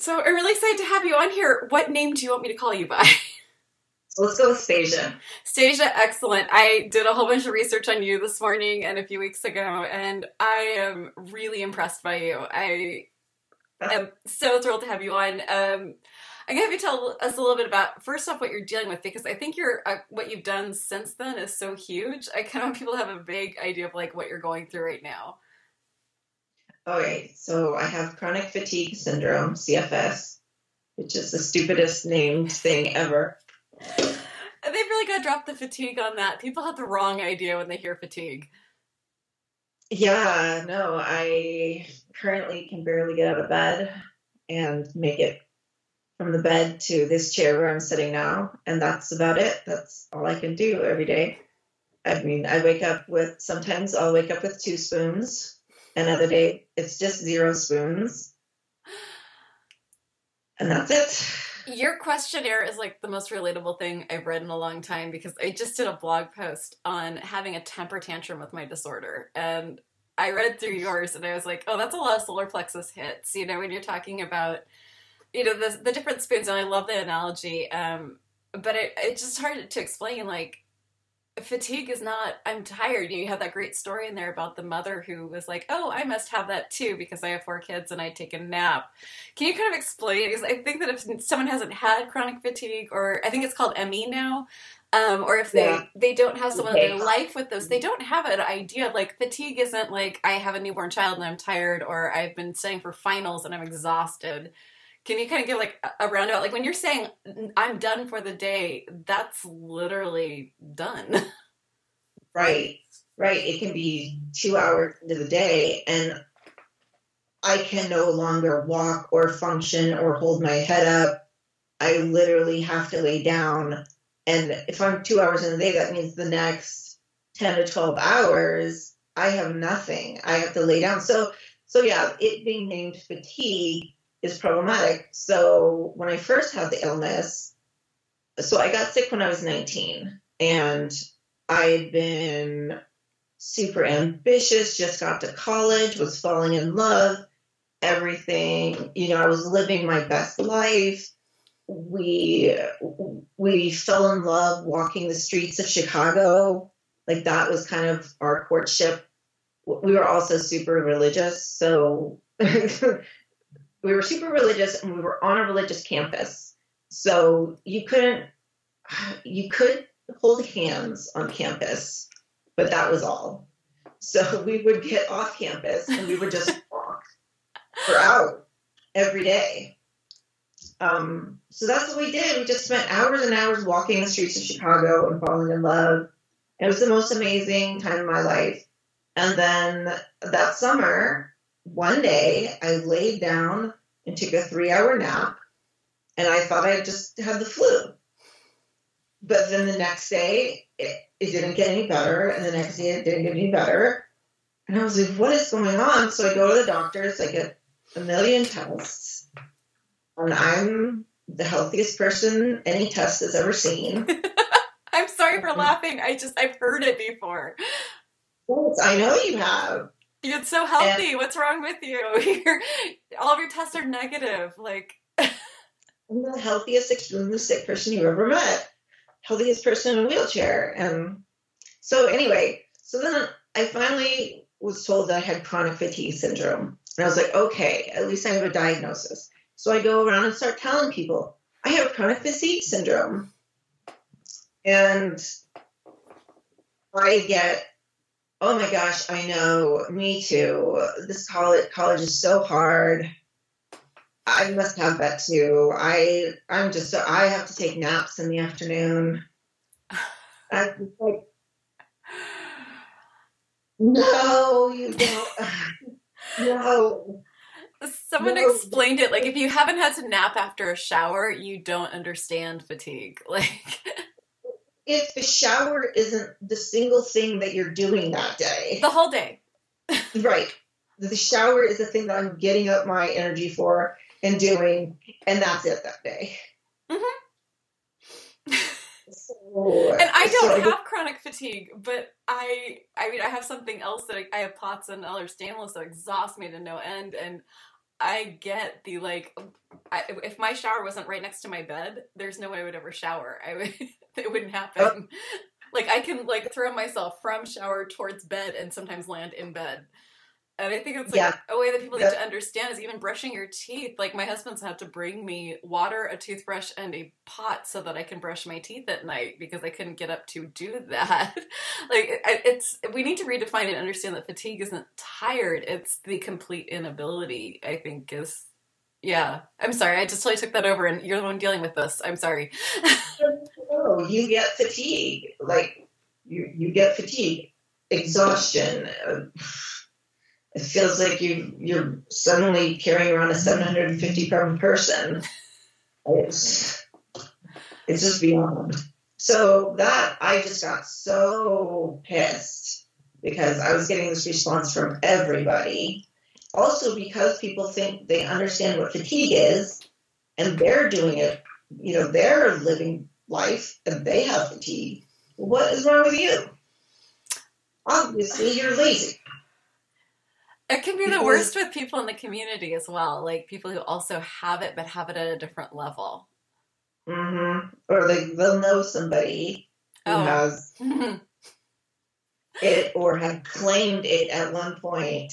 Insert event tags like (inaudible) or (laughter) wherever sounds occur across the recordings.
So I'm really excited to have you on here. What name do you want me to call you by? (laughs) Let's go with Stasia. Stasia, excellent. I did a whole bunch of research on you this morning and a few weeks ago, and I am really impressed by you. I am so thrilled to have you on. Um, I'm gonna have you tell us a little bit about first off what you're dealing with because I think you're uh, what you've done since then is so huge. I kind of want people to have a vague idea of like what you're going through right now. Okay, so I have chronic fatigue syndrome, CFS, which is the stupidest named thing ever. They've really got to drop the fatigue on that. People have the wrong idea when they hear fatigue. Yeah, no, I currently can barely get out of bed and make it from the bed to this chair where I'm sitting now. And that's about it. That's all I can do every day. I mean, I wake up with sometimes I'll wake up with two spoons. Another day it's just zero spoons. And that's it. Your questionnaire is like the most relatable thing I've read in a long time because I just did a blog post on having a temper tantrum with my disorder. And I read through yours and I was like, oh, that's a lot of solar plexus hits. You know, when you're talking about, you know, the, the different spoons. And I love the analogy. Um, but it, it's just hard to explain. Like, fatigue is not i'm tired you have that great story in there about the mother who was like oh i must have that too because i have four kids and i take a nap can you kind of explain because i think that if someone hasn't had chronic fatigue or i think it's called ME now um, or if they yeah. they don't have someone okay. in their life with those they don't have an idea like fatigue isn't like i have a newborn child and i'm tired or i've been studying for finals and i'm exhausted can you kind of give like a roundabout? Like when you're saying I'm done for the day, that's literally done. (laughs) Right, right. It can be two hours into the day, and I can no longer walk or function or hold my head up. I literally have to lay down. And if I'm two hours in the day, that means the next 10 to 12 hours, I have nothing. I have to lay down. So, so yeah, it being named fatigue is problematic. So when I first had the illness, so I got sick when I was 19 and I had been super ambitious, just got to college, was falling in love, everything, you know, I was living my best life. We we fell in love walking the streets of Chicago. Like that was kind of our courtship. We were also super religious, so (laughs) we were super religious and we were on a religious campus. So you couldn't, you could hold hands on campus, but that was all. So we would get off campus and we would just (laughs) walk for hours every day. Um, so that's what we did. We just spent hours and hours walking the streets of Chicago and falling in love. It was the most amazing time of my life. And then that summer, one day I laid down and took a three hour nap and I thought I just had the flu. But then the next day it, it didn't get any better, and the next day it didn't get any better. And I was like, what is going on? So I go to the doctors, I get a million tests, and I'm the healthiest person any test has ever seen. (laughs) I'm sorry for mm-hmm. laughing. I just I've heard it before. Yes, I know you have. You're so healthy. And What's wrong with you? (laughs) You're, all of your tests are negative. Like (laughs) I'm the healthiest, extremely sick person you ever met. Healthiest person in a wheelchair. And so anyway, so then I finally was told that I had chronic fatigue syndrome. And I was like, okay, at least I have a diagnosis. So I go around and start telling people, I have chronic fatigue syndrome. And I get Oh my gosh, I know. Me too. This college college is so hard. I must have that too. I I'm just so I have to take naps in the afternoon. (sighs) I'm like, no, you don't. (sighs) no. Someone no. explained it like if you haven't had to nap after a shower, you don't understand fatigue. (laughs) Like if the shower isn't the single thing that you're doing that day. The whole day. (laughs) right. The shower is the thing that I'm getting up my energy for and doing, and that's it that day. Mm-hmm. (laughs) so, and I don't so, have chronic fatigue, but I, I mean, I have something else that I, I have POTS and Ehlers-Danlos that exhaust me to no end, and I get the like. I, if my shower wasn't right next to my bed, there's no way I would ever shower. I would. (laughs) It wouldn't happen. Uh. (laughs) Like I can like throw myself from shower towards bed and sometimes land in bed. And I think it's like Yeah. a way that people Yeah. need to understand is even brushing your teeth. Like my husband's had to bring me water, a toothbrush, and a pot so that I can brush my teeth at night because I couldn't get up to do (laughs) that. like I- it's we need to redefine and understand that fatigue isn't tired; it's the complete inability. I think is. Yeah, I'm sorry. I just totally took that over, and you're the one dealing with this. I'm sorry. No, you get fatigue. Like you, you get fatigue, exhaustion. It feels like you you're suddenly carrying around a 750 pound person. It's it's just beyond. So that I just got so pissed because I was getting this response from everybody. Also because people think they understand what fatigue is and they're doing it, you know, they're living life and they have fatigue. What is wrong with you? Obviously, you're lazy. It can be the worst with people in the community as well, like people who also have it but have it at a different level. Mm-hmm. Or they, they'll know somebody who Oh. has (laughs) it or had claimed it at one point,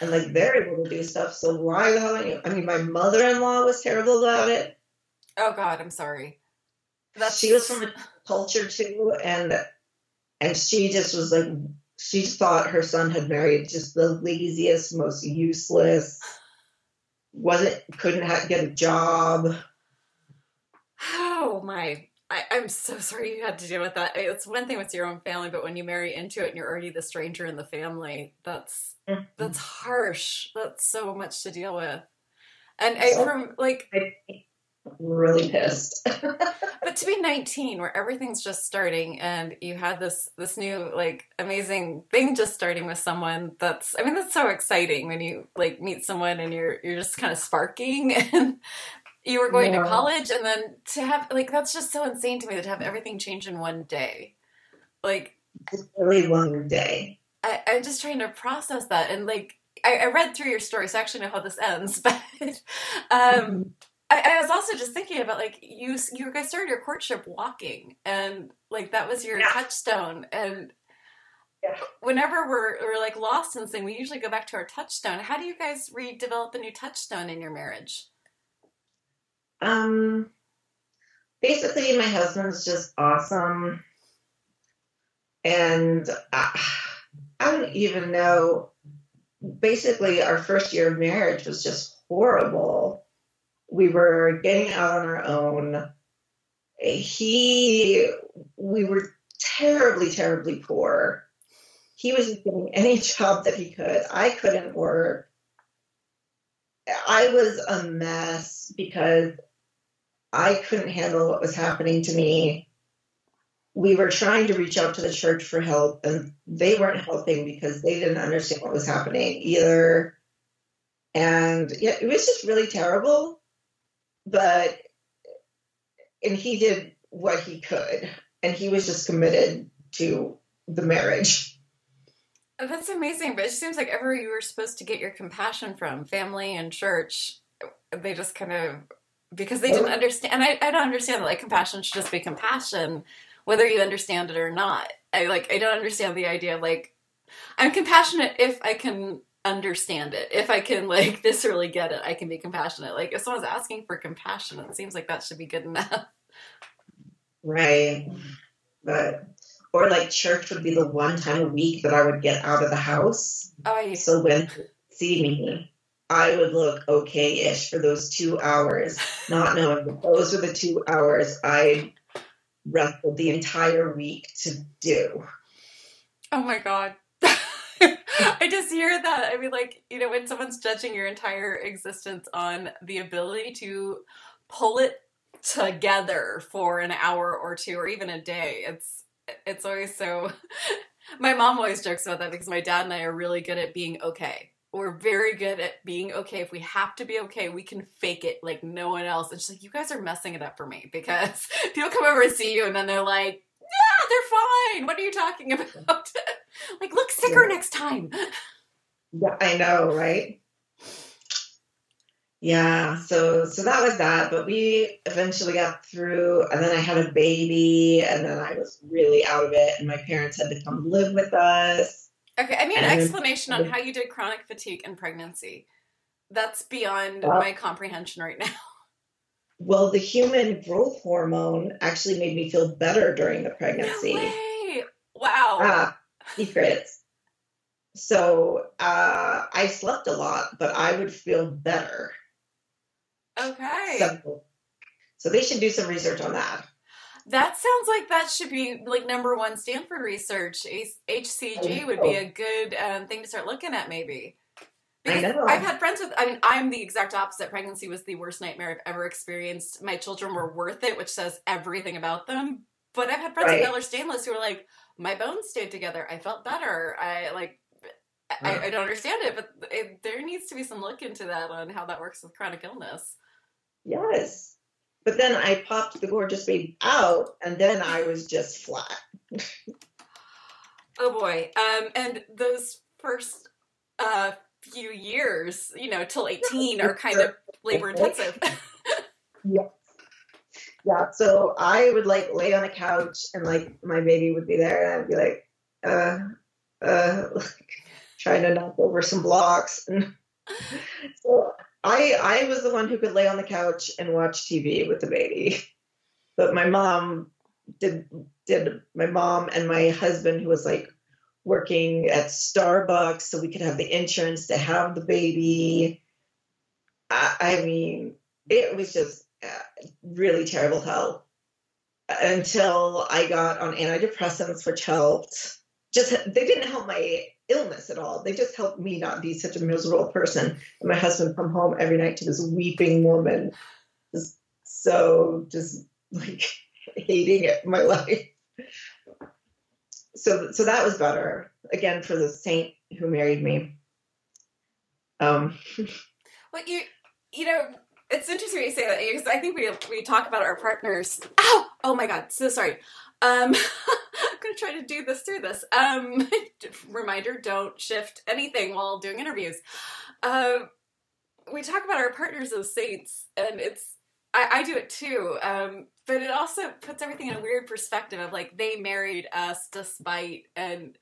and like they're able to do stuff. So why the hell? Are you? I mean, my mother-in-law was terrible about it. oh God, I'm sorry. That's She was from a culture too, and and she just was like she thought her son had married just the laziest, most useless. Wasn't couldn't ha get a job. Oh my. I, I'm so sorry you had to deal with that. It's one thing with your own family, but when you marry into it and you're already the stranger in the family, that's mm-hmm. that's harsh. That's so much to deal with. And I So- from like really pissed. (laughs) but to be 19 where everything's just starting and you had this this new like amazing thing just starting with someone that's i mean that's so exciting when you like meet someone and you're you're just kind of sparking (laughs) and you were going Yeah. to college and then to have like that's just so insane to me that to have everything change in one day like a really long day. I, I'm just trying to process that and like I, I read through your story, so I actually know how this ends. (laughs) But um, I, I was also just thinking about like you you guys started your courtship walking, and like that was your Yeah. touchstone. And Yeah. whenever we're we're like lost in something, we usually go back to our touchstone. How do you guys redevelop a new touchstone in your marriage? Um, basically, my husband's just awesome, and I, I don't even know. Basically, our first year of marriage was just horrible. We were getting out on our own. He, we were terribly, terribly poor. He was getting any (laughs) job that he could. I couldn't work. I was a mess because I couldn't handle what was happening to me. We were trying to reach out to the church for help, and they weren't helping because they didn't understand what was happening either. And yeah, it was just really terrible. But, and he did what he could, and he was just committed to the marriage. Oh, that's amazing, but it seems like everywhere you were supposed to get your compassion from, family and church, they just kind of because they didn't understand. And I, I don't understand that like compassion should just be compassion, whether you understand it or not. I like I don't understand the idea of like I'm compassionate if I can understand it. If I can like (laughs) viscerally get it, I can be compassionate. Like if someone's asking for compassion, it seems like that should be good enough. Right. But, or like church would be the one time a week that I would get out of the house. Oh, I So when see me, I would look okay ish for those two hours, not knowing that those were the two hours I wrestled the entire week to do. Oh my god. I just hear that. I mean, like, you know, when someone's judging your entire existence on the ability to pull it together for an hour or two or even a day, it's it's always so (laughs) my mom always jokes about that because my dad and I are really good at being okay. We're very good at being okay. If we have to be okay, we can fake it like no one else. And she's like, You guys are messing it up for me because (laughs) people come over and see you and then they're like, they're fine. What are you talking about? (laughs) like, look sicker Yeah. next time. (laughs) Yeah, I know, right? Yeah, so so that was that, but we eventually got through, and then I had a baby, and then I was really out of it, and my parents had to come live with us. Okay, I need an explanation on how you did chronic fatigue and pregnancy. That's beyond Well- my comprehension right now. Well, the human growth hormone actually made me feel better during the pregnancy. No way! Wow. Ah, secrets. So uh, I slept a lot, but I would feel better. okay. So, so they should do some research on that. That sounds like that should be like number one Stanford research. HCG would be a good um, thing to start looking at, maybe. I know. I've had friends with. I mean, I'm the exact opposite. Pregnancy was the worst nightmare I've ever experienced. My children were worth it, which says everything about them. But I've had friends Right. with Ehlers Danlos who are like, my bones stayed together. I felt better. I like. I, Huh. I don't understand it, but it, there needs to be some look into that on how that works with chronic illness. Yes. But then I popped the gorgeous baby out, and then I was just flat. Oh boy. Um, and those first uh, few years, you know, till 18 are kind of labor intensive. (laughs) Yes. Yeah. So I would like lay on a couch, and like my baby would be there, and I'd be like, uh, uh, (laughs) like, trying to knock over some blocks, and (laughs) so I I was the one who could lay on the couch and watch TV with the baby, but my mom did did my mom and my husband who was like working at Starbucks so we could have the insurance to have the baby. I, I mean, it was just uh, really terrible hell until I got on antidepressants, which helped. Just they didn't help my illness at all. They just helped me not be such a miserable person. And my husband come home every night to this weeping woman, just so just like (laughs) hating it my life. So so that was better again for the saint who married me. Um, (laughs) Well, you you know, it's interesting you say that because I think we we talk about our partners. Ow! Oh my god, so sorry. Um, (laughs) I'm gonna try to do this through this. Um, (laughs) reminder: don't shift anything while doing interviews. Um, we talk about our partners as saints, and it's I, I do it too. Um, but it also puts everything in a weird perspective of like they married us despite and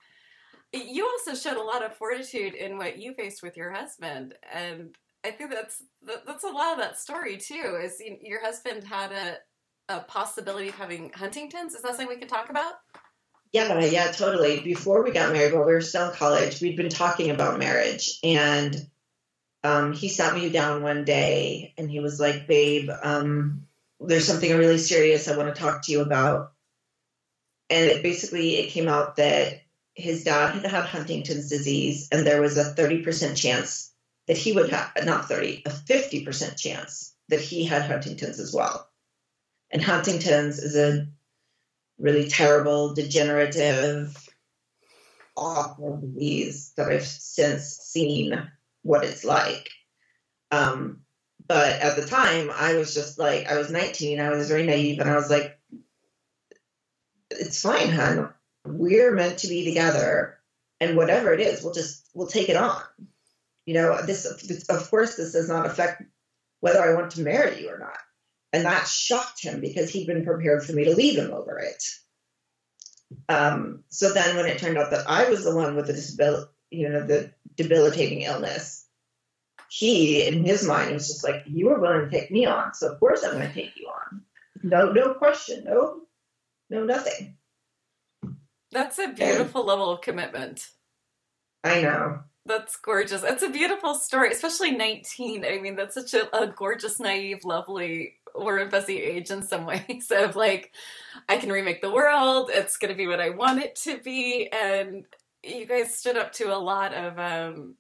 you also showed a lot of fortitude in what you faced with your husband and i think that's that- that's a lot of that story too is you- your husband had a a possibility of having huntington's is that something we can talk about Yeah, yeah, totally. Before we got married, while we were still in college, we'd been talking about marriage, and um, he sat me down one day, and he was like, "Babe, um, there's something really serious I want to talk to you about." And it basically, it came out that his dad had had Huntington's disease, and there was a 30% chance that he would have, not 30, a 50% chance that he had Huntington's as well. And Huntington's is a really terrible, degenerative, awful disease that I've since seen what it's like. Um, but at the time, I was just like, I was 19, I was very naive, and I was like, it's fine, hon. We're meant to be together, and whatever it is, we'll just we'll take it on. You know, this, of course this does not affect whether I want to marry you or not. And that shocked him because he'd been prepared for me to leave him over it. Um, so then when it turned out that I was the one with the disability, you know, the debilitating illness, he, in his mind, was just like, you were willing to take me on. So of course I'm going to take you on. No, no question. No, no, nothing. that's a beautiful level of commitment I know. that's gorgeous it's a beautiful story especially 19 i mean that's such a, a gorgeous naive lovely we're age in some (laughs) ways of like i can remake the world it's going to be what i want it to be and you guys stood up to a lot of um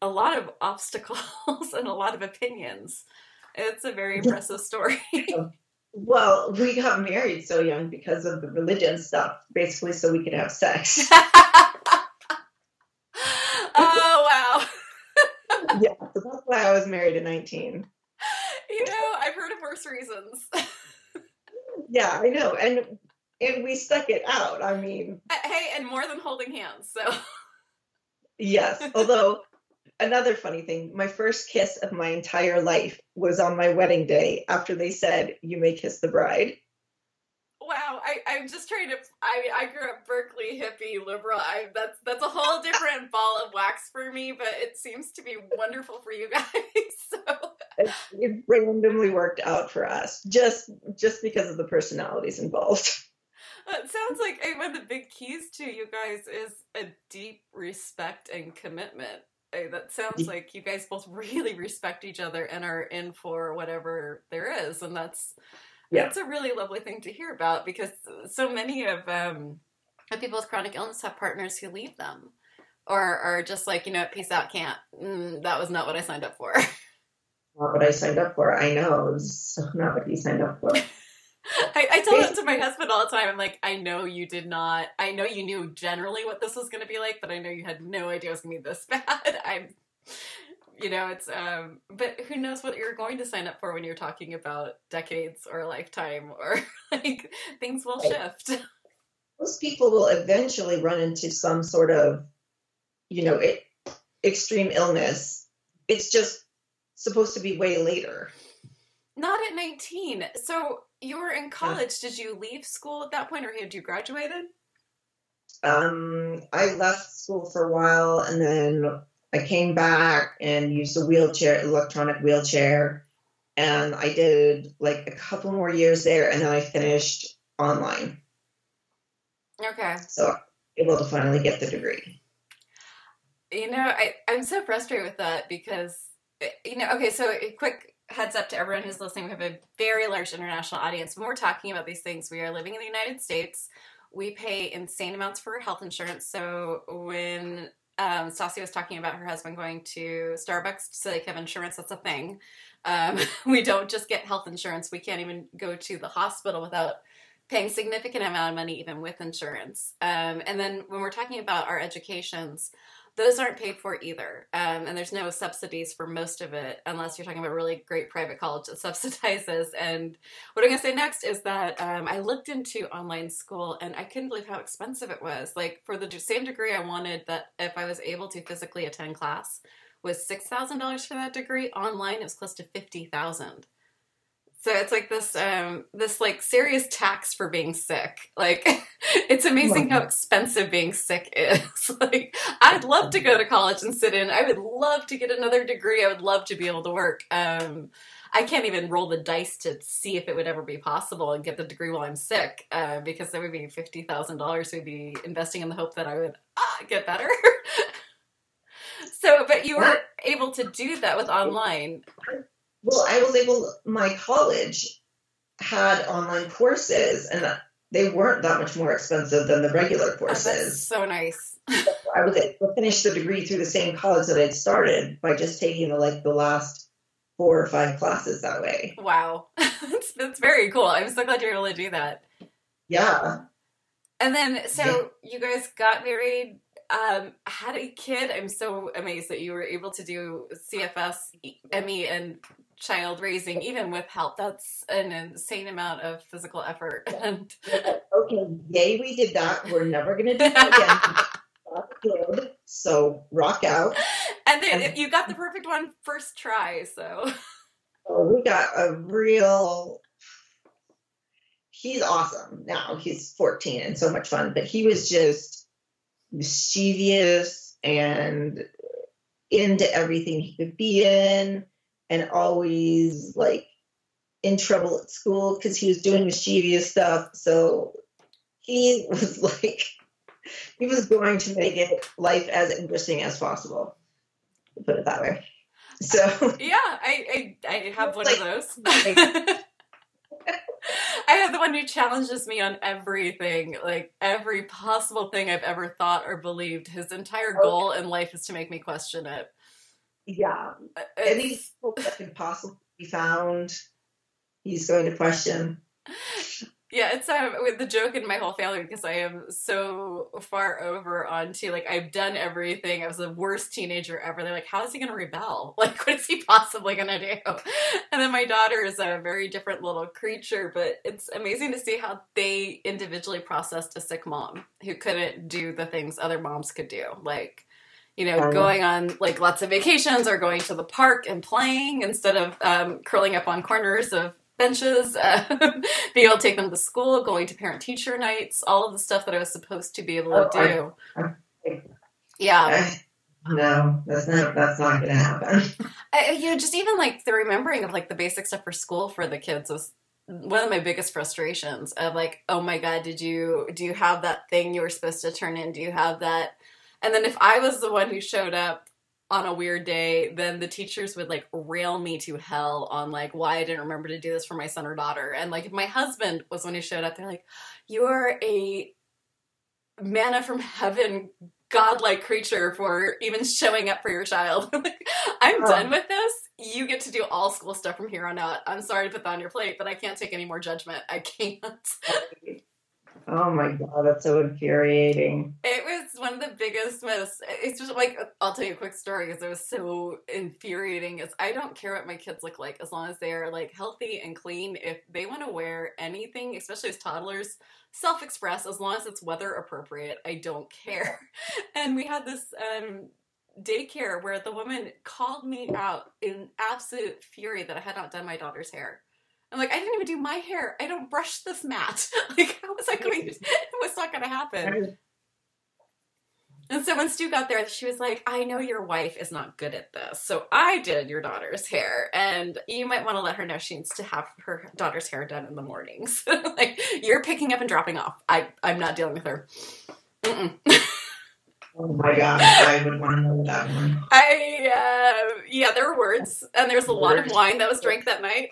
a lot of obstacles (laughs) and a lot of opinions it's a very impressive story (laughs) Well, we got married so young because of the religion stuff, basically, so we could have sex. (laughs) oh wow yeah, so that's why I was married at 19. you know i've heard of worse reasons Yeah, I know, and and we stuck it out. I mean, uh, hey and more than holding hands so yes. Although another funny thing my first kiss of my entire life was on my wedding day after they said, You may kiss the bride. Wow, I, I'm just trying to. I mean, I grew up Berkeley hippie liberal. I that's that's a whole different (laughs) ball of wax for me, but it seems to be wonderful for you guys. (laughs) So It, it randomly worked out for us just just because of the personalities involved. (laughs) Uh, it sounds like one of the big keys to you guys is a deep respect and commitment. Eh, That sounds like you guys both (laughs) really respect each other and are in for whatever there is, and that's Yeah. that's a really lovely thing to hear about because so many of um, people with chronic illness have partners who leave them or are just like you know peace out can't mm, that was not what I signed up for. (laughs) Not what I signed up for. I know. It was not what he signed up for. (laughs) I, I tell that to my husband all the time. I'm like, I know you did not. I know you knew generally what this was going to be like, but I know you had no idea it was going to be this (laughs) bad. I'm, you know, it's um. But who knows what you're going to sign up for when you're talking about decades or a lifetime or (laughs) like things will Right. shift. (laughs) Most people will eventually run into some sort of, you know, it, extreme illness. It's just supposed to be way later. Not at 19. So you were in college. Did you leave school at that point, or had you graduated? Um, I left school for a while and then I came back and used a wheelchair, electronic wheelchair. And I did like a couple more years there and then I finished online. Okay. So able to finally get the degree. You know, I, I'm so frustrated with that because, eh, you know, okay, so a quick heads up to everyone who's listening. We have a very large international audience. When we're talking about these things, we are living in the United States. We pay insane amounts for health insurance. So when um, Stassi was talking about her husband going to Starbucks so they have insurance, that's a thing. Um, (laughs) we don't just get health insurance. We can't even go to the hospital without paying significant amount of money even with insurance. Um, and then when we're talking about our educations, those aren't paid for either. Um, and there's no subsidies for most of it unless you're talking about really great private college that (laughs) subsidizes. And what I'm going to say next is that um, I looked into online school and I couldn't believe how expensive it was. Like for the same degree I wanted that if I was able to physically attend class was $6,000 for that degree. Online it was close to 50000 so it's like this um this like serious tax for being sick. Like (laughs) it's amazing how expensive being sick is. (laughs) like I'd love to go to college and sit in. I would love to get another degree. I would love to be able to work. Um I can't even roll the dice to see if it would ever be possible and get the degree while I'm sick, uh, because that would be fifty thousand dollars. We'd be investing in the hope that I would ah, get better. (laughs) so, but you were able to do that with online. Well, I was able, my college had online courses and they weren't that much more expensive than the regular Oh, courses. so nice. (laughs) I was able to finish the degree through the same college that I'd started by just taking the, like the last four or five classes that way. Wow, (laughs) that's, that's very cool. I'm so glad you're able to do that. Yeah. And then, so you guys got married, um, had a kid. I'm so amazed that you were able to do CFS, ME, and child raising, even with help. That's an insane amount of physical effort. And (laughs) Okay, yay, we did that. We're never going to do that again. Got a kid, So rock out. and then you got the perfect one first try. So Oh, we got a real. He's awesome now. He's 14 and so much fun, but he was just mischievous and into everything he could be in and always like in trouble at school because he was doing mischievous stuff. So he (laughs) was like, he was going to make it life as interesting as possible. to Put it that way. So. (laughs) yeah, I I, I have one Like- of those. (laughs) I have the one who challenges me on everything, like every possible thing I've ever thought or believed. His entire Oh. goal in life is to make me question it. Yeah, It's- any people that can possibly be found, he's going to question. (laughs) yeah, it's um, with the joke in my whole family because I am so far over onto like I've done everything. I was the worst teenager ever. They're like, how is he going to rebel? (laughs) Like, what is he possibly going to do? (laughs) And then my daughter is a very different little creature, but it's amazing to see how they individually processed a sick mom who couldn't do the things other moms could do. Like, you know, going on like lots of vacations or going to the park and playing instead of um, curling up on corners of benches, uh, (laughs) being able to take them to school, going to parent teacher nights, all of the stuff that I was supposed to be able to Oh, I- do. I- yeah. no, that's not that's not gonna happen. I, you know, just even like the remembering of like the basic stuff for school for the kids was one of my biggest frustrations of like, oh my god, did you do you have that thing you were supposed to turn in? Do you have that? And then if I was the one who showed up on a weird day, then the teachers would like rail me to hell on like why I didn't remember to do this for my son or daughter. And like if my husband was when he showed up, they're like, You're a manna from heaven godlike creature for even showing up for your child. (laughs) Like, I'm Oh. done with this. You get to do all school stuff from here on out. I'm sorry to put that on your plate, but I can't take any more judgment. I can't. Oh my god, that's so infuriating. It was one of the biggest most. It's just like I'll tell you a quick story because it was so infuriating. Is I don't care what my kids look like as long as they're like healthy and clean. If they want to wear anything, especially as toddlers, self-express as long as it's weather appropriate. I don't care. (laughs) And we had this um, daycare where the woman called me out in absolute fury that I had not done my daughter's hair. I'm like, I didn't even do my hair. I don't brush this mat. (laughs) like, how was I going? To, (laughs) it was not going to happen. And so when Stu got there, she was like, I know your wife is not good at this. So I did your daughter's hair. And you might want to let her know she needs to have her daughter's hair done in the mornings. (laughs) like, you're picking up and dropping off. I, I'm not dealing with her. Oh my god, I would want to know that one. I, uh, yeah, there were words. And there's a lot of wine that was drank that night.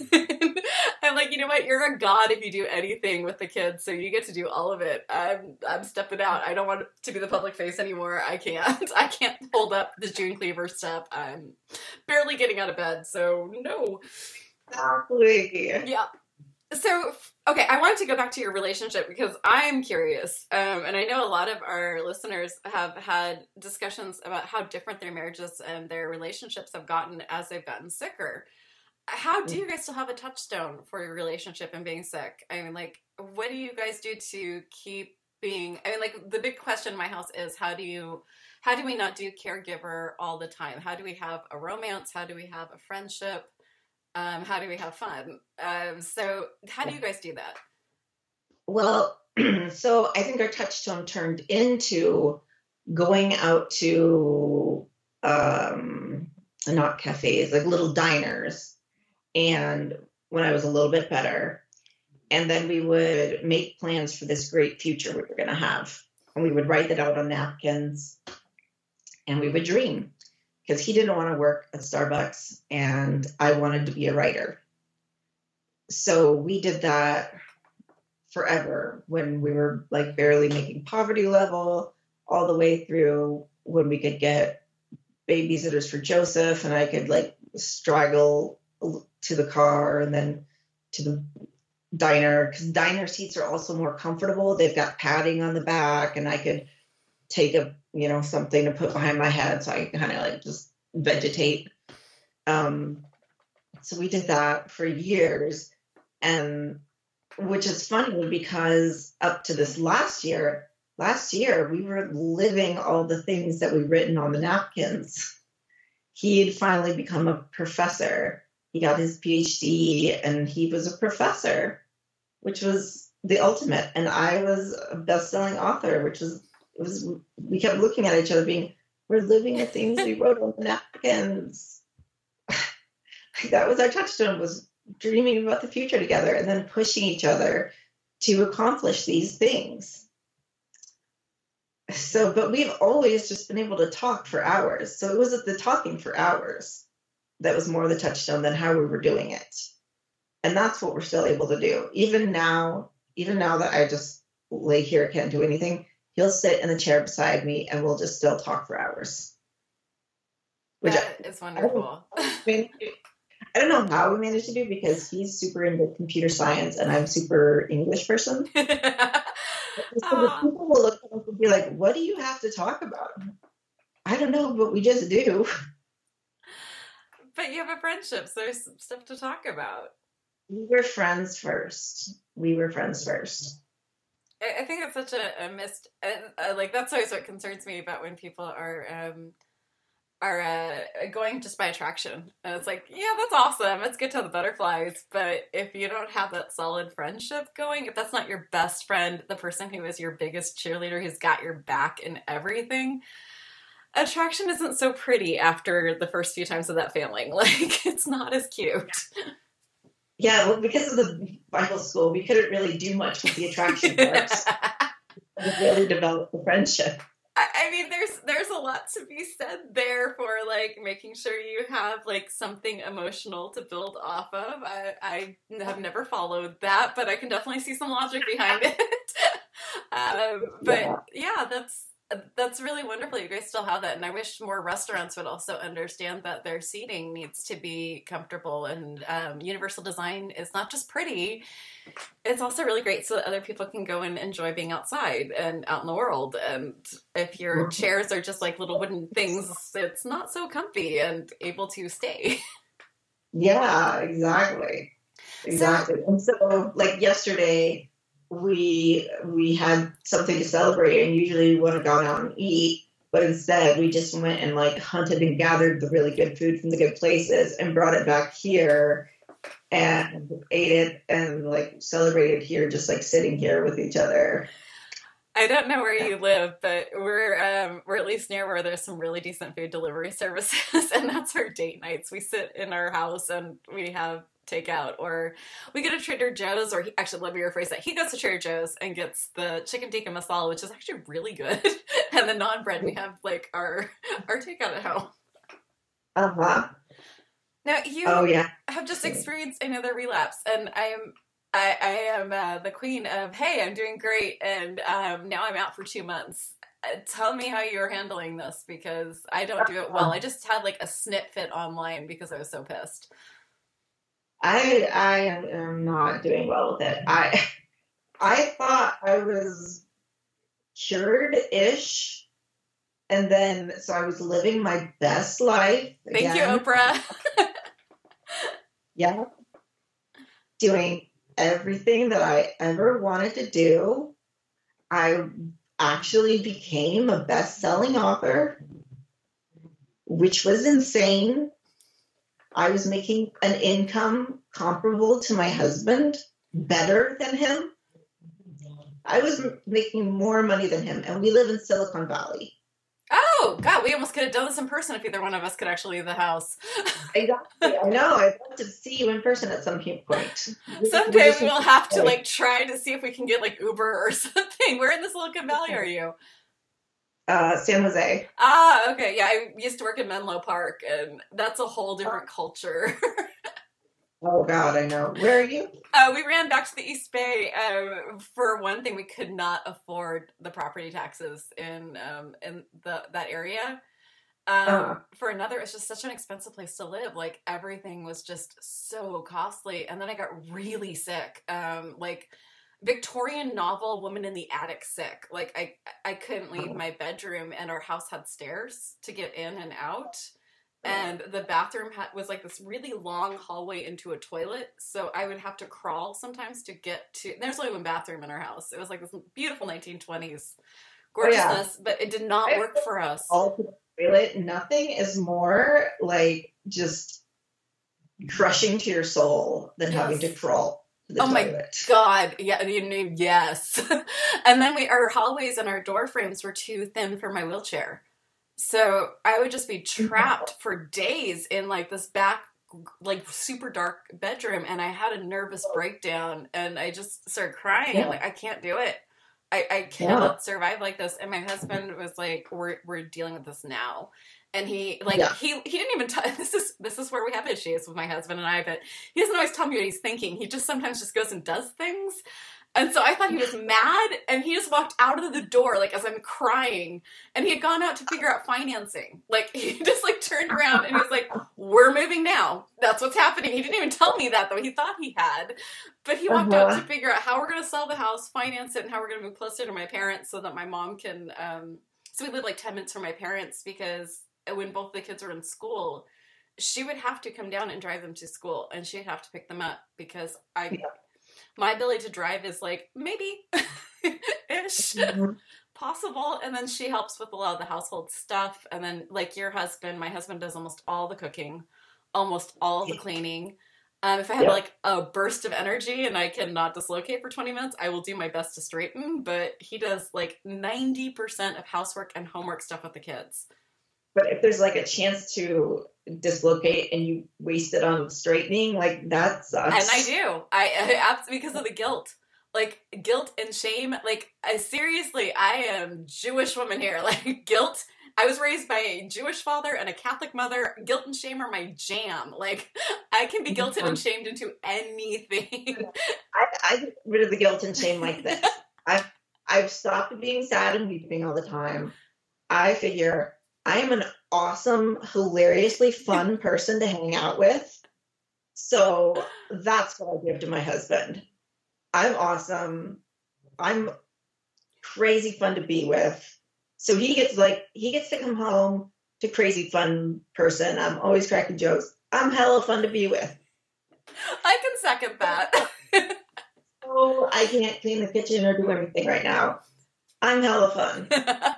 (laughs) I'm like, you know what? You're a god if you do anything with the kids, so you get to do all of it. I'm I'm stepping out. I don't want to be the public face anymore. I can't. (laughs) I can't hold up the June Cleaver step. I'm barely getting out of bed, so no. Exactly. Yeah. So okay, I wanted to go back to your relationship because I'm curious, um, and I know a lot of our listeners have had discussions about how different their marriages and their relationships have gotten as they've gotten sicker. How do you guys still have a touchstone for your relationship and being sick? I mean, like, what do you guys do to keep being? I mean, like, the big question in my house is how do you, how do we not do caregiver all the time? How do we have a romance? How do we have a friendship? Um, how do we have fun? Um, so, how do you guys do that? Well, (clears throat) so I think our touchstone turned into going out to um not cafes, like little diners. And when I was a little bit better, and then we would make plans for this great future we were going to have. And we would write it out on napkins and we would dream because he didn't want to work at Starbucks and I wanted to be a writer. So we did that forever when we were like barely making poverty level all the way through when we could get babysitters for Joseph and I could like straggle to the car and then to the diner because diner seats are also more comfortable. They've got padding on the back and I could take a you know something to put behind my head so I kind of like just vegetate. Um, so we did that for years and which is funny because up to this last year, last year we were living all the things that we'd written on the napkins. He had finally become a professor. He got his PhD and he was a professor, which was the ultimate. And I was a best-selling author, which was was we kept looking at each other being, we're living the things we wrote on the napkins. (laughs) that was our touchstone was dreaming about the future together and then pushing each other to accomplish these things. So, but we've always just been able to talk for hours. So it was the talking for hours that was more the touchstone than how we were doing it. And that's what we're still able to do. Even now, even now that I just lay here, can't do anything, he'll sit in the chair beside me and we'll just still talk for hours. Which That is wonderful. I mean, I don't know how we managed to do because he's super into computer science and I'm super English person. (laughs) So the people will look at us and be like, "What do you have to talk about?" I don't know, but we just do. But you have a friendship, so there's some stuff to talk about. We were friends first. We were friends first. I, I think it's such a, a missed. Uh, uh, like that's always what concerns me about when people are um, are uh, going just by attraction, and it's like, yeah, that's awesome. It's good to have the butterflies, but if you don't have that solid friendship going, if that's not your best friend, the person who is your biggest cheerleader, who's got your back in everything, attraction isn't so pretty after the first few times of that failing. (laughs) Like it's not as cute. Yeah, well, because of the Bible school, we couldn't really do much with the attraction (laughs) parts. really develop the friendship. I mean, there's there's a lot to be said there for like making sure you have like something emotional to build off of. I, I have never followed that, but I can definitely see some logic behind (laughs) it. um, but yeah. yeah, that's that's really wonderful. You guys still have that, and I wish more restaurants would also understand that their seating needs to be comfortable. And um, universal design is not just pretty; it's also really great so that other people can go and enjoy being outside and out in the world. And if your chairs are just like little wooden things, it's not so comfy and able to stay. Yeah, exactly, exactly. So, and so, like yesterday we we had something to celebrate and usually we would have gone out and eat but instead we just went and like hunted and gathered the really good food from the good places and brought it back here and ate it and like celebrated here just like sitting here with each other I don't know where you live, but we're um, we're at least near where there's some really decent food delivery services, (laughs) and that's our date nights. We sit in our house and we have takeout, or we go to Trader Joe's, or he, actually, let me rephrase that. He goes to Trader Joe's and gets the chicken tikka masala, which is actually really good, (laughs) and the naan bread. We have like our our takeout at home. Uh huh. Now you oh, yeah. have just experienced another relapse, and I am I, I am uh, the queen of hey, I'm doing great, and um, now I'm out for two months. Uh, tell me how you're handling this because I don't do it well. I just had like a snit fit online because I was so pissed. I I am not doing well with it. I I thought I was cured ish. And then so I was living my best life. Thank again. you, Oprah. (laughs) yeah. Doing everything that I ever wanted to do. I actually became a best selling author, which was insane I was making an income comparable to my husband, better than him. I was making more money than him, and we live in Silicon Valley. Oh God, we almost could have done this in person if either one of us could actually leave the house. (laughs) exactly. I know. I'd love to see you in person at some point. Someday we'll have to like try to see if we can get like Uber or (laughs) something. Where in the Silicon Valley are you? Uh, San Jose. Ah, okay. Yeah, I used to work in Menlo Park, and that's a whole different culture. (laughs) oh God, I know. Where are you? Uh, we ran back to the East Bay. Um, for one thing, we could not afford the property taxes in um, in the that area. Um, uh. For another, it's just such an expensive place to live. Like everything was just so costly, and then I got really sick. Um, like Victorian novel woman in the attic sick. Like I I couldn't leave oh. my bedroom and our house had stairs to get in and out. Oh. And the bathroom had, was like this really long hallway into a toilet, so I would have to crawl sometimes to get to. There's only one bathroom in our house. It was like this beautiful 1920s gorgeousness, oh, yeah. but it did not work for us. All to the toilet. Nothing is more like just crushing to your soul than yes. having to crawl oh my god. Yeah you knew yes. (laughs) And then we our hallways and our door frames were too thin for my wheelchair. So i would just be (laughs) trapped for days in like this back like super dark bedroom and i had a nervous breakdown and i just started crying. Yeah. like i can't do it. I, I cannot yeah. survive like this and my husband was like we're, we're dealing with this now and he like yeah. he he didn't even t- (laughs) this is this is where we have issues with my husband and I but he doesn't always tell me what he's thinking. He just sometimes just goes and does things. And so I thought he was mad and he just walked out of the door like as I'm crying. And he had gone out to figure out financing. Like (laughs) he just like turned around and he's like we're moving now. That's what's happening. He didn't even tell me that though. He thought he had. But he walked uh-huh. out to figure out how we're going to sell the house finance it and how we're going to move closer to my parents so that my mom can um so we live like 10 minutes from my parents because when both the kids were in school, she would have to come down and drive them to school and she'd have to pick them up because I yeah. my ability to drive is like maybe (laughs) ish possible. And then she helps with a lot of the household stuff. And then, like your husband, my husband does almost all the cooking, almost all the cleaning. Um, if I have Yep. like a burst of energy and I cannot dislocate for 20 minutes, I will do my best to straighten. But he does like 90% of housework and homework stuff with the kids. But if there's like a chance to dislocate and you waste it on straightening, like that sucks. And I do. I, I abs- because of the guilt. Like guilt and shame. Like I seriously, I am Jewish woman here. (laughs) Like guilt. I was raised by a Jewish father and a Catholic mother. Guilt and shame are my jam. Like I can be guilted and shamed into anything. (laughs) I, I get rid of the guilt and shame like this. (laughs) I've I've stopped being sad and weeping all the time. I figure I am an awesome, hilariously fun (laughs) person to hang out with. So that's what I give to my husband. I'm awesome. I'm crazy fun to be with. So he gets like he gets to come home to crazy fun person. I'm always cracking jokes. I'm hella fun to be with. I can second that. (laughs) Oh, I can't clean the kitchen or do anything right now. I'm hella fun. (laughs)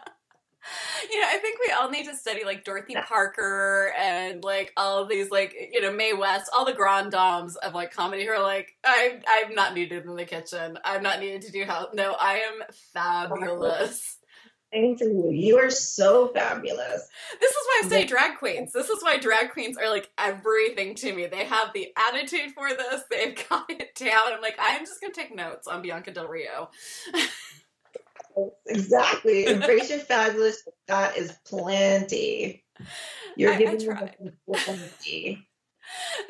you know, I think we all need to study like Dorothy Parker and like all of these like you know Mae West, all the grand dames of like comedy who are like, I'm I'm not needed in the kitchen. I'm not needed to do house. No, I am fabulous. Thank you. You are so fabulous. This is why I say drag queens. This is why drag queens are like everything to me. They have the attitude for this. They've got it down. I'm like, I'm just gonna take notes on Bianca Del Rio. (laughs) Exactly. (laughs) Embrace your fabulous. That is plenty. You're I- I giving me plenty. (laughs)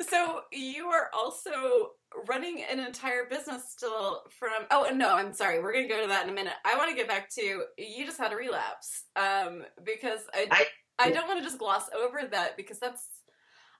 So you are also running an entire business still from oh no i'm sorry we're gonna go to that in a minute i want to get back to you just had a relapse um because i i, I- don't want to just gloss over that because that's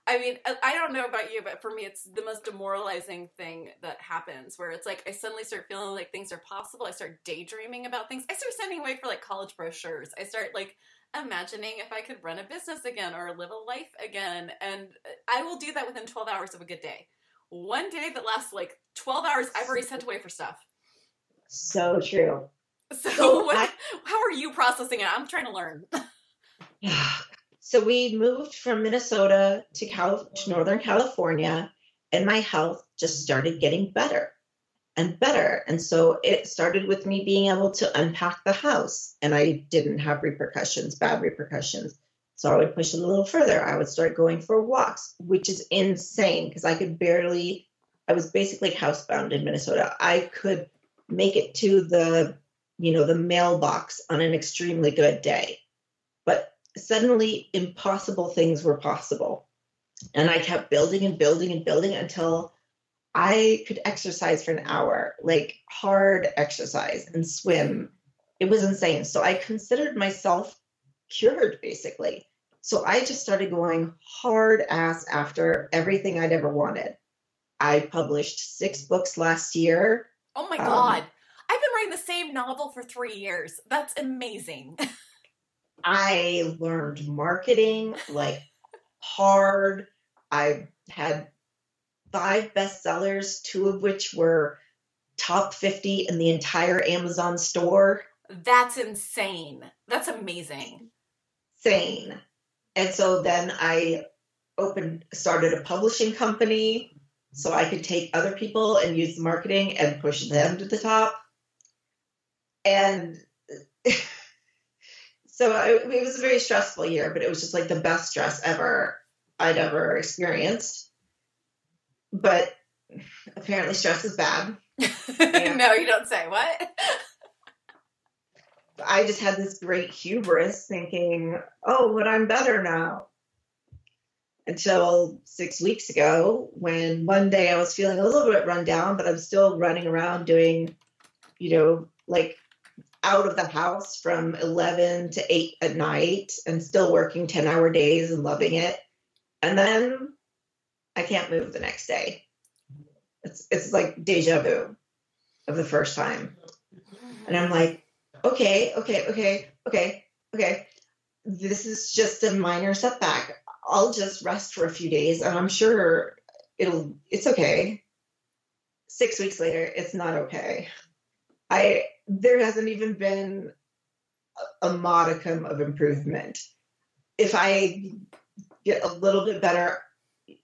i mean I, don't know about you but for me it's the most demoralizing thing that happens where it's like i suddenly start feeling like things are possible i start daydreaming about things i start sending away for like college brochures i start like imagining if I could run a business again or live a life again. And I will do that within 12 hours of a good day. One day that lasts like 12 hours, I've already sent away for stuff. So true. So, what, (laughs) how are you processing it? I'm trying to learn. (sighs) (laughs) So we moved from Minnesota to, Cal- to Northern California, and my health just started getting better and better. And so it started with me being able to unpack the house, and I didn't have repercussions, bad repercussions. So I would push it a little further. I would start going for walks, which is insane because I could barely, I was basically housebound in Minnesota. I could make it to the, you know, the mailbox on an extremely good day. But suddenly impossible things were possible. And I kept building and building and building until I could exercise for an hour, like hard exercise and swim. It was insane. So I considered myself cured basically. So I just started going hard ass after everything I'd ever wanted. I published six books last year. Oh my Um, God. I've been writing the same novel for three years. That's amazing. (laughs) I learned marketing like hard. I had five bestsellers, two of which were top 50 in the entire Amazon store. That's insane. That's amazing. Insane. And so then I opened, started a publishing company so I could take other people and use the marketing and push them to the top. And (laughs) so I, it was a very stressful year, but it was just like the best stress ever I'd ever experienced. But apparently, stress is bad. (laughs) no, you don't say. What? (laughs) I just had this great hubris thinking, oh, but I'm better now. Until six weeks ago, when one day I was feeling a little bit run down, but I'm still running around doing, you know, like out of the house from 11 to 8 at night and still working 10 hour days and loving it. And then I can't move the next day. It's, it's like deja vu of the first time. And I'm like, okay, okay, okay, okay, okay. This is just a minor setback. I'll just rest for a few days and I'm sure it'll it's okay. 6 weeks later, it's not okay. I there hasn't even been a, modicum of improvement. If I get a little bit better,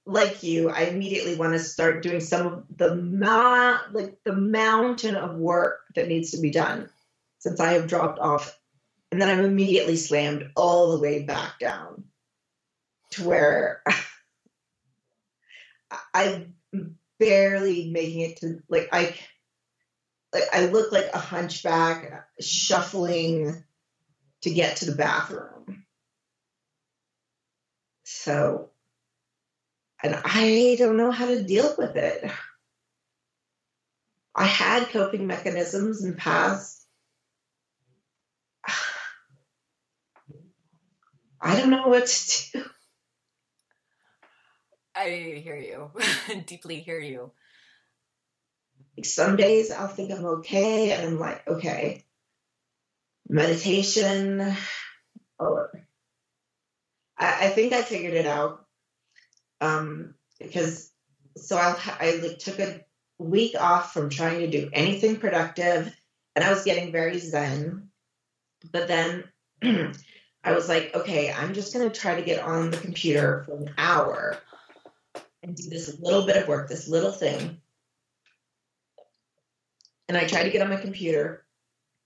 like you, I immediately want to start doing some of the ma- like the mountain of work that needs to be done since I have dropped off, and then I'm immediately slammed all the way back down to where (laughs) I'm barely making it to like I like I look like a hunchback shuffling to get to the bathroom. So and I don't know how to deal with it. I had coping mechanisms in the past. (sighs) I don't know what to do. I hear you. (laughs) Deeply hear you. Some days I'll think I'm okay, and I'm like, okay, meditation. Or I, I think I figured it out um, because so I, I like, took a week off from trying to do anything productive, and I was getting very zen. But then (clears throat) I was like, okay, I'm just going to try to get on the computer for an hour and do this little bit of work, this little thing. And I tried to get on my computer,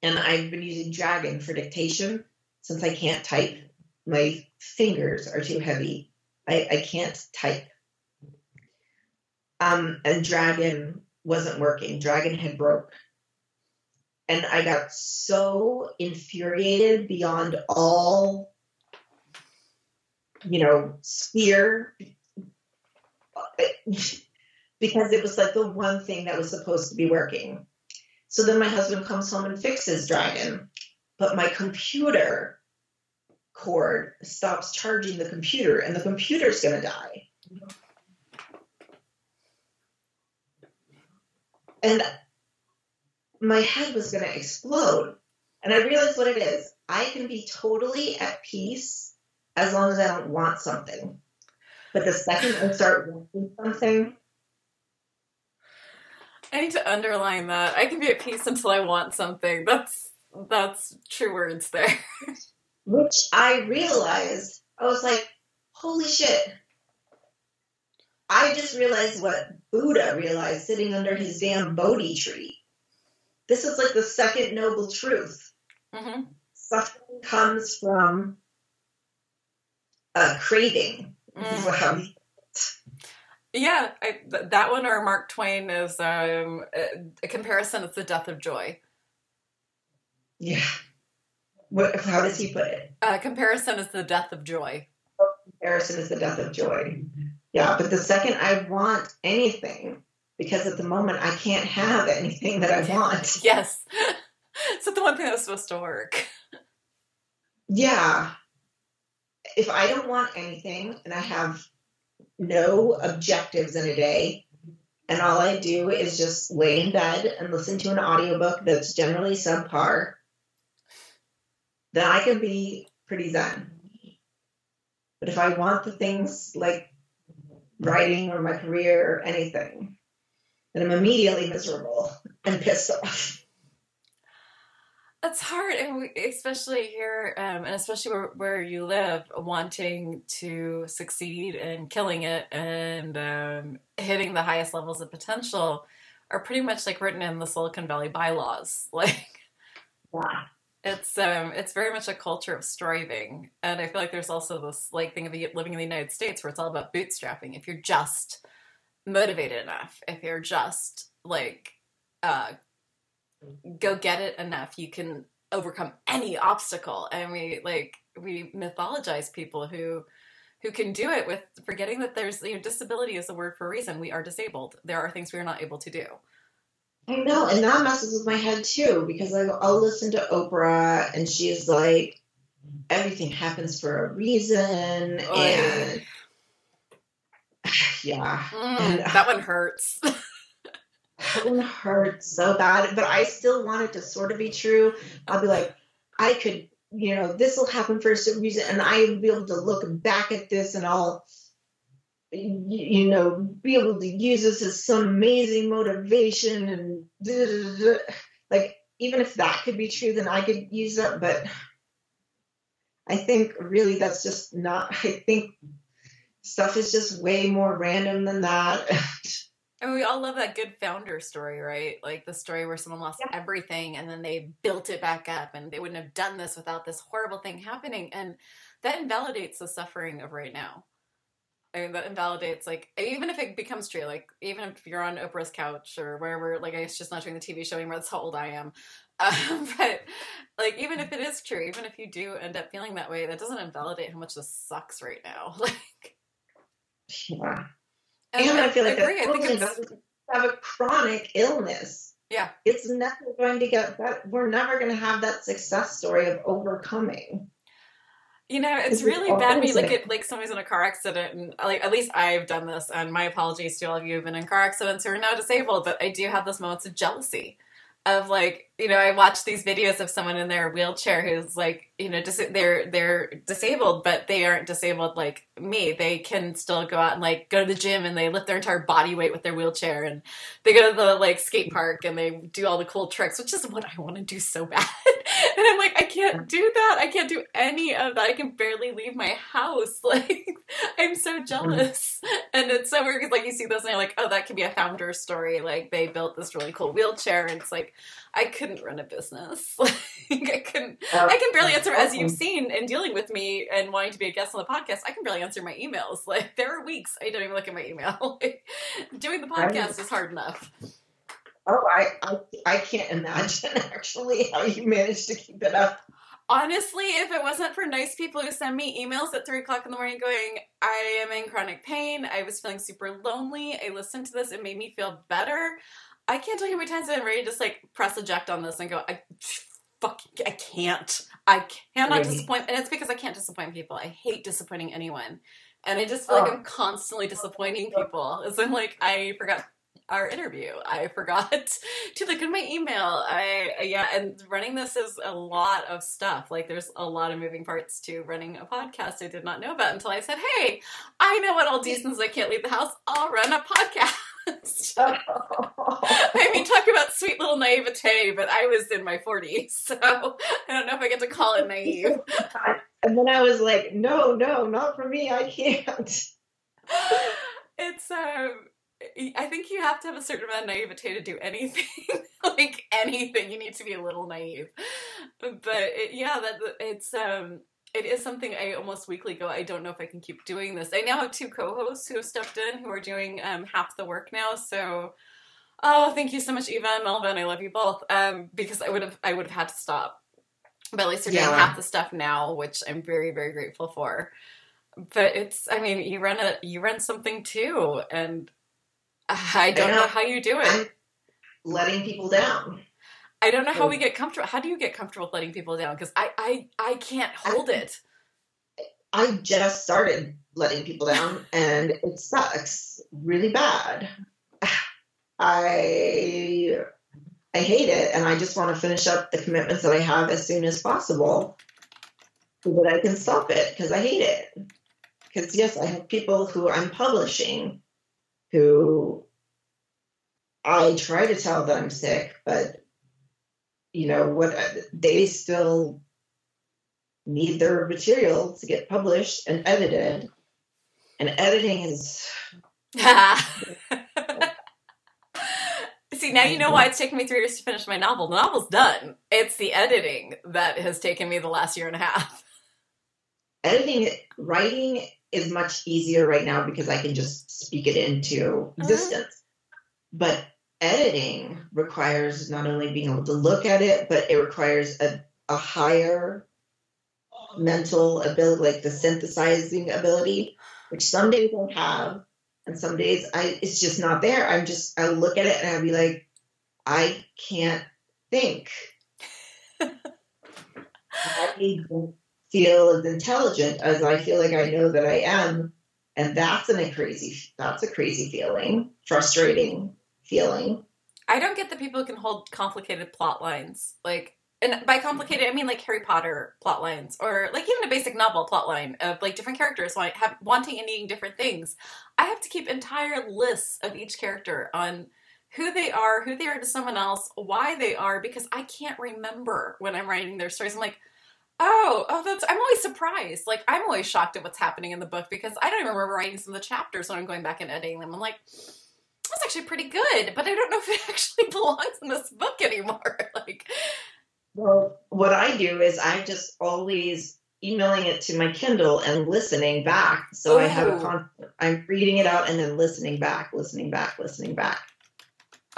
and I've been using Dragon for dictation since I can't type. My fingers are too heavy I, I can't type. Um, and Dragon wasn't working. Dragon had broke. And I got so infuriated beyond all, you know, sphere because it was like the one thing that was supposed to be working. So then my husband comes home and fixes Dragon, but my computer cord stops charging the computer and the computer's going to die. And my head was going to explode. And I realized what it is. I can be totally at peace as long as I don't want something. But the second I start wanting something, I need to underline that. I can be at peace until I want something. That's that's true words there. (laughs) which I realized, I was like, holy shit. I just realized what Buddha realized sitting under his damn Bodhi tree. This is like the second noble truth. Mm-hmm. Suffering comes from a craving. Mm-hmm. Yeah, I, th- that one or Mark Twain is um, a, a comparison. It's the death of joy. Yeah. What, how does he put it? Uh, comparison is the death of joy. Comparison is the death of joy. Yeah, but the second I want anything, because at the moment I can't have anything that I want. (laughs) Yes. so the one thing that's supposed to work. Yeah. If I don't want anything and I have no objectives in a day, and all I do is just lay in bed and listen to an audiobook that's generally subpar then I can be pretty zen. But if I want the things like writing or my career or anything, then I'm immediately miserable and pissed off. That's hard, and we, especially here, um, and especially where, where, you live, wanting to succeed and killing it and um, hitting the highest levels of potential are pretty much like written in the Silicon Valley bylaws. (laughs) Like, yeah it's um it's very much a culture of striving and i feel like there's also this like thing of living in the united states where it's all about bootstrapping if you're just motivated enough if you're just like uh go get it enough you can overcome any obstacle. And we like we mythologize people who who can do it with forgetting that there's you know disability is a word for a reason. We are disabled. There are things we are not able to do. I know, and that messes with my head too because like I'll listen to Oprah and she's like, everything happens for a reason, oh, and (sighs) yeah, mm, and, that one hurts. (laughs) that one hurts so bad, but I still want it to sort of be true. I'll be like, I could, you know, this will happen for a certain reason, and I'll be able to look back at this and I'll you know, be able to use this as some amazing motivation and like even if that could be true, then I could use it. But I think really that's just not. I think stuff is just way more random than that. (laughs) And we all love that good founder story, right? Like the story where someone lost Yeah. everything and then they built it back up and they wouldn't have done this without this horrible thing happening. And that invalidates the suffering of right now. I mean, that invalidates, like, even if it becomes true, like, even if you're on Oprah's couch or wherever, like, I was just not doing the TV show anymore, that's how old I am. (laughs) Um, but, like, even if it is true, even if you do end up feeling that way, that doesn't invalidate how much this sucks right now. (laughs) Like, yeah. And, And I feel like agree. that's I think totally it's, valid. have a chronic illness. Yeah. It's never going to get that. We're never going to have that success story of overcoming. You know, it's really bad when you look at like somebody's in a car accident, and like at least I've done this. And my apologies to all of you who've been in car accidents who are now disabled, but I do have those moments of jealousy, of like you know, I watch these videos of someone in their wheelchair who's like you know, dis- they're they're disabled, but they aren't disabled like me. They can still go out and like go to the gym and they lift their entire body weight with their wheelchair, and they go to the like skate park and they do all the cool tricks, which is what I want to do so bad. (laughs) and I'm like, I can't do that. I can't do any of that. I can barely leave my house. (laughs) Like, I'm so mm. jealous. And it's so weird because, like, you see this and you're like, oh, that could be a founder story. Like, they built this really cool wheelchair, and it's like, I couldn't run a business. (laughs) Like, I couldn't. I can barely answer, as you've seen in dealing with me and wanting to be a guest on the podcast. I can barely answer my emails. (laughs) Like, there are weeks I don't even look at my email. (laughs) Like, doing the podcast is hard enough. Oh, I, I, I can't imagine actually how you managed to keep it up. Honestly, if it wasn't for nice people who send me emails at three o'clock in the morning going, I am in chronic pain, I was feeling super lonely, I listened to this, it made me feel better. I can't tell you how many times I'm ready to just like press eject on this and go, I fuck, I can't. I cannot Really? disappoint, and it's because I can't disappoint people. I hate disappointing anyone. And I just feel like Oh. I'm constantly disappointing people. As I'm like, I forgot our interview. I forgot (laughs) to look at my email. I yeah, and running this is a lot of stuff. Like there's a lot of moving parts to running a podcast I did not know about until I said, "Hey, I know what I'll do since I can't leave the house. I'll run a podcast." I (laughs) (laughs) oh mean, talk about sweet little naivete, but I was in my 40s, so I don't know if I get to call it naive. and then I was like, no, no, not for me. I can't. It's um I think you have to have a certain amount of naivete to do anything. (laughs) like anything, you need to be a little naive. But it, yeah, that it's um it is something I almost weekly go. I don't know if I can keep doing this. I now have two co-hosts who have stepped in who are doing um, half the work now. So, oh, thank you so much, Eva and Melvin. I love you both. Um, because I would have I would have had to stop, but at least you're doing Yeah. half the stuff now, which I'm very very grateful for. But it's I mean you run a you run something too, and I don't I know how you do it. I'm letting people down. I don't know how we get comfortable. How do you get comfortable with letting people down? Because I, I I can't hold it. I just started letting people down and it sucks really bad. I I hate it and I just want to finish up the commitments that I have as soon as possible so that I can stop it because I hate it. Because yes, I have people who I'm publishing who I try to tell that I'm sick, but you know what they still need their material to get published and edited. And editing is (laughs) now you know why it's taken me three years to finish my novel. The novel's done. It's the editing that has taken me the last year and a half. editing writing is much easier right now because I can just speak it into uh-huh. existence. But editing requires not only being able to look at it, but it requires a, a higher mental ability, like the synthesizing ability, which some days I have, and some days I it's just not there. I'm just I look at it and I'll be like, I can't think. I don't feel as intelligent as I feel like I know that I am, and that's an, a crazy that's a crazy feeling, frustrating feeling. I don't get the people who can hold complicated plot lines. Like, and by complicated, I mean like Harry Potter plot lines, or like even a basic novel plot line of like different characters wanting and needing different things. I have to keep entire lists of each character on who they are, who they are to someone else, why they are, because I can't remember when I'm writing their stories. I'm like, oh, oh, that's. I'm always surprised. Like I'm always shocked at what's happening in the book because I don't even remember writing some of the chapters when I'm going back and editing them. I'm like, that's actually pretty good, but I don't know (laughs) if it actually belongs in this book anymore. (laughs) like, well, what I do is I just always emailing it to my Kindle and listening back. So Ooh. I have a con- I'm reading it out and then listening back, listening back, listening back.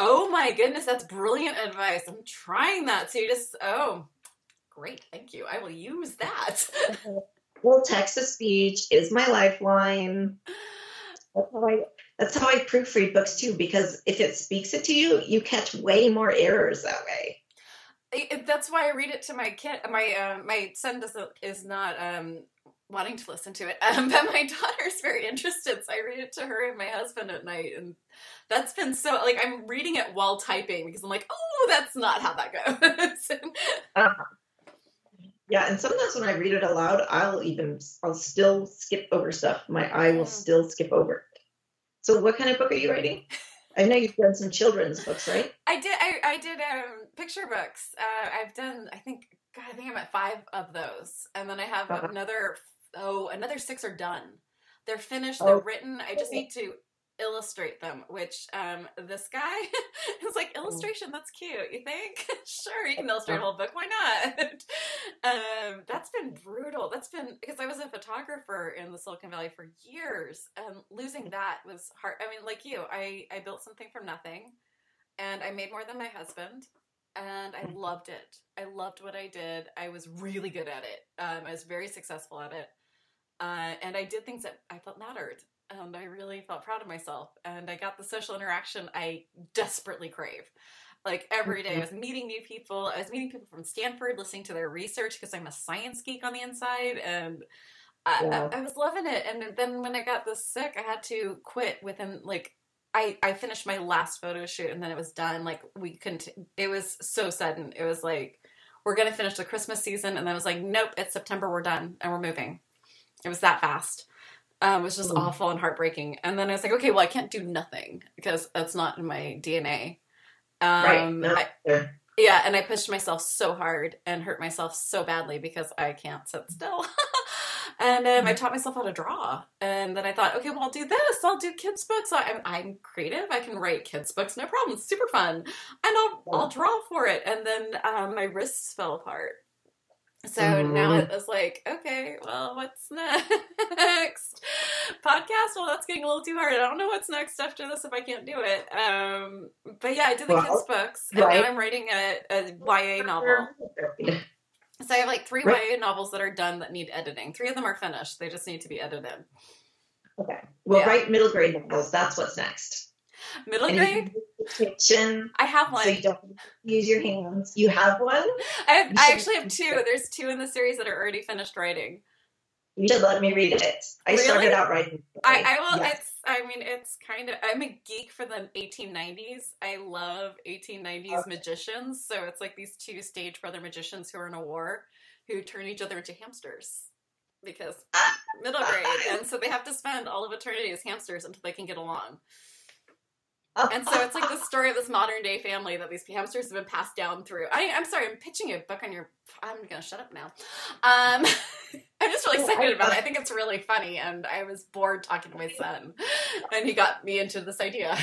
Oh my goodness, that's brilliant advice. I'm trying that. So you just oh, great, thank you. I will use that. well, text to speech is my lifeline. That's how I that's how I proofread books too, because if it speaks it to you, you catch way more errors that way that's why I read it to my kid. My uh, my son doesn't is not um, wanting to listen to it, (laughs) um, but my daughter's very interested. So I read it to her and my husband at night, and that's been so like I'm reading it while typing because I'm like, oh, that's not how that goes. (laughs) uh-huh. Yeah, and sometimes when I read it aloud, I'll even I'll still skip over stuff. My eye will still skip over it. So, what kind of book are you writing? I know you've done some children's books, right? I did. I, I did um, picture books. Uh, I've done. I think. God, I think I'm at five of those, and then I have uh-huh. another. Oh, another six are done. They're finished. They're oh. written. I just need to illustrate them, which um, this guy (laughs) is like, mm. illustration, that's cute. You think? (laughs) sure, you can illustrate a whole book. Why not? (laughs) um, that's been brutal. That's been because I was a photographer in the Silicon Valley for years, and losing that was hard. I mean, like you, I, I built something from nothing, and I made more than my husband. And I mm. loved it. I loved what I did. I was really good at it. Um, I was very successful at it. Uh, and I did things that I felt mattered and I really felt proud of myself. And I got the social interaction I desperately crave. Like every day, I was meeting new people. I was meeting people from Stanford, listening to their research because I'm a science geek on the inside, and I, yeah. I, I was loving it. And then when I got this sick, I had to quit within like I, I finished my last photo shoot and then it was done. Like we couldn't. It was so sudden. It was like we're gonna finish the Christmas season, and then I was like, nope, it's September. We're done and we're moving. It was that fast um, it was just awful and heartbreaking. And then I was like, okay, well, I can't do nothing because that's not in my DNA. Um, right. No, I, yeah, and I pushed myself so hard and hurt myself so badly because I can't sit still. (laughs) and um, I mm. taught myself how to draw. And then I thought, okay, well, I'll do this. I'll do kids' books. I'm, I'm creative. I can write kids' books, no problem. It's super fun. And I'll, I'll draw for it. And then um, my wrists fell apart. So mm-hmm. now it was like, okay, well, what's next? (laughs) Podcast? Well, that's getting a little too hard. I don't know what's next after this if I can't do it. Um, but yeah, I did the well, kids' books, and right. now I'm writing a, a YA novel. (laughs) So I have like three right. YA novels that are done that need editing. Three of them are finished. They just need to be edited. Okay. Well, yeah. write middle grade novels. That's what's next. Middle and grade? Kitchen. I have one. So you don't use your hands. You have one? I, have, I actually have two. There's two in the series that are already finished writing. You should let me read it. I really? started out writing. I, I will. Yes. It's. I mean, it's kind of. I'm a geek for the 1890s. I love 1890s okay. magicians. So it's like these two stage brother magicians who are in a war, who turn each other into hamsters because ah. middle grade, and so they have to spend all of eternity as hamsters until they can get along and so it's like the (laughs) story of this modern day family that these hamsters have been passed down through. I, am sorry, I'm pitching a book on your. I'm gonna shut up now. Um, (laughs) I'm just really excited about it. I think it's really funny, and I was bored talking to my son, and he got me into this idea.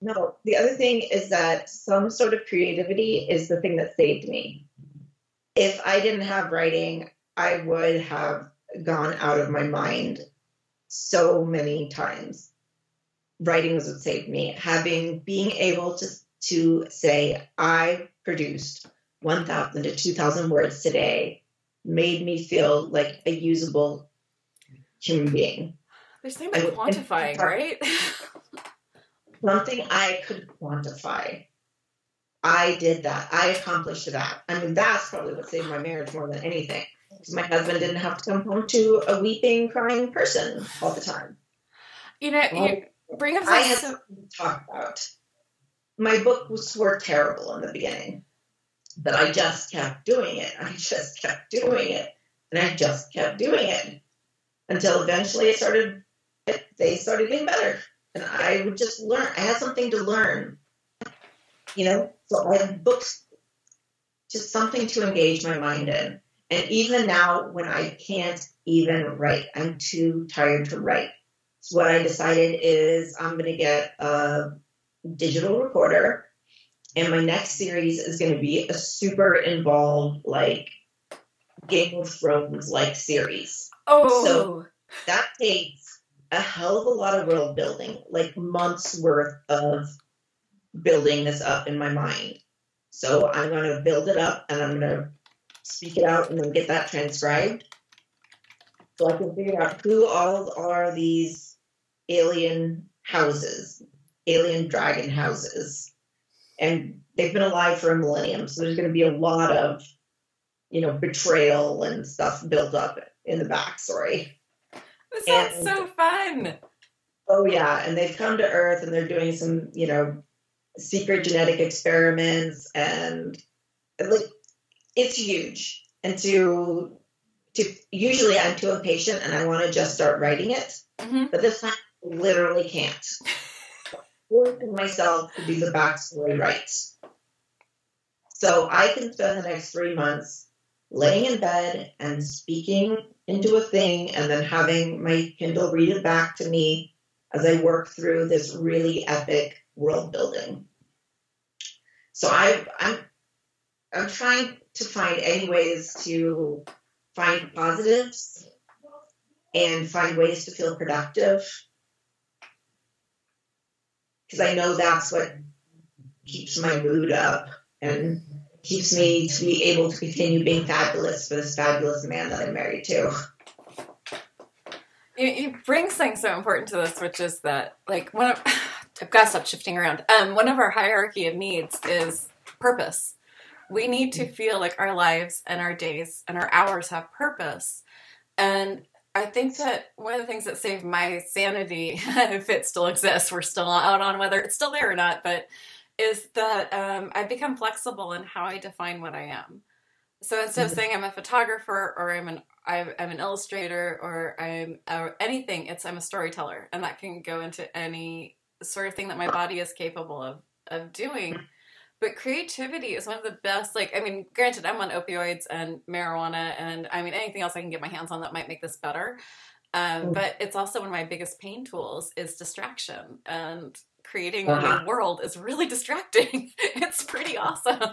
No, the other thing is that some sort of creativity is the thing that saved me. If I didn't have writing, I would have gone out of my mind so many times writing was what saved me. Having being able to to say I produced 1,000 to 2,000 words today made me feel like a usable human being. There's something about quantifying, right? (laughs) something I could quantify. I did that. I accomplished that. I mean, that's probably what saved my marriage more than anything. Because my husband didn't have to come home to a weeping, crying person all the time. You know, well, you, Bring up I had something to talk about. My book was were terrible in the beginning, but I just kept doing it. I just kept doing it, and I just kept doing it until eventually it started. They started getting better. and I would just learn. I had something to learn, you know. So I had books, just something to engage my mind in. And even now, when I can't even write, I'm too tired to write. So what I decided is I'm going to get a digital recorder, and my next series is going to be a super involved, like Game of Thrones like series. Oh, So that takes a hell of a lot of world building, like months worth of building this up in my mind. So I'm going to build it up and I'm going to speak it out and then get that transcribed. So I can figure out who all are these alien houses, alien dragon houses. And they've been alive for a millennium. So there's going to be a lot of, you know, betrayal and stuff built up in the backstory. this sounds and- so fun. Oh yeah, and they've come to Earth and they're doing some, you know, secret genetic experiments and like it's huge. And to to usually I'm too impatient and I want to just start writing it, Mhm. but this time literally can't. Forcing myself to do the backstory right. So I can spend the next three months laying in bed and speaking into a thing and then having my Kindle read it back to me as I work through this really epic world building. So I, I'm I'm trying to find any ways to find positives and find ways to feel productive because I know that's what keeps my mood up and keeps me to be able to continue being fabulous for this fabulous man that I'm married to. You, you bring something so important to this, which is that, like, one of (sighs) I've got to stop shifting around. Um, one of our hierarchy of needs is purpose. We need to feel like our lives and our days and our hours have purpose. And I think that one of the things that saved my sanity, (laughs) if it still exists, we're still out on whether it's still there or not, but is that um, I've become flexible in how I define what I am. So instead of Mhm. saying I'm a photographer or I'm an I'm, I'm an illustrator or I'm or anything, it's I'm a storyteller, and that can go into any sort of thing that my body is capable of of doing. But creativity is one of the best. Like, I mean, granted, I'm on opioids and marijuana, and I mean anything else I can get my hands on that might make this better. Um, Mm. but it's also one of my biggest pain tools is distraction, and creating Uh-huh. a new world is really (laughs) distracting. it's pretty awesome.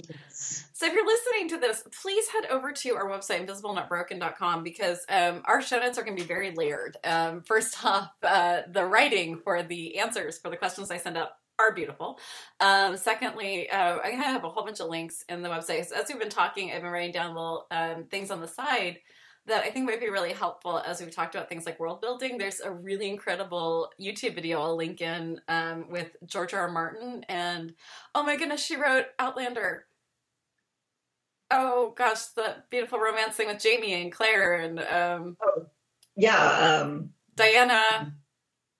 So if you're listening to this, please head over to our website, invisiblenotbroken.com, because um, our show notes are going to be very layered. Um, first off, uh, the writing for the answers for the questions I send out are beautiful. Um, secondly, uh, I have a whole bunch of links in the website. So as we've been talking, I've been writing down little um, things on the side that I think might be really helpful as we've talked about things like world building. There's a really incredible YouTube video I'll link in um, with George R. R. Martin, and oh my goodness, she wrote Outlander oh gosh, the beautiful romance thing with Jamie and Claire and um, Yeah, um, Diana.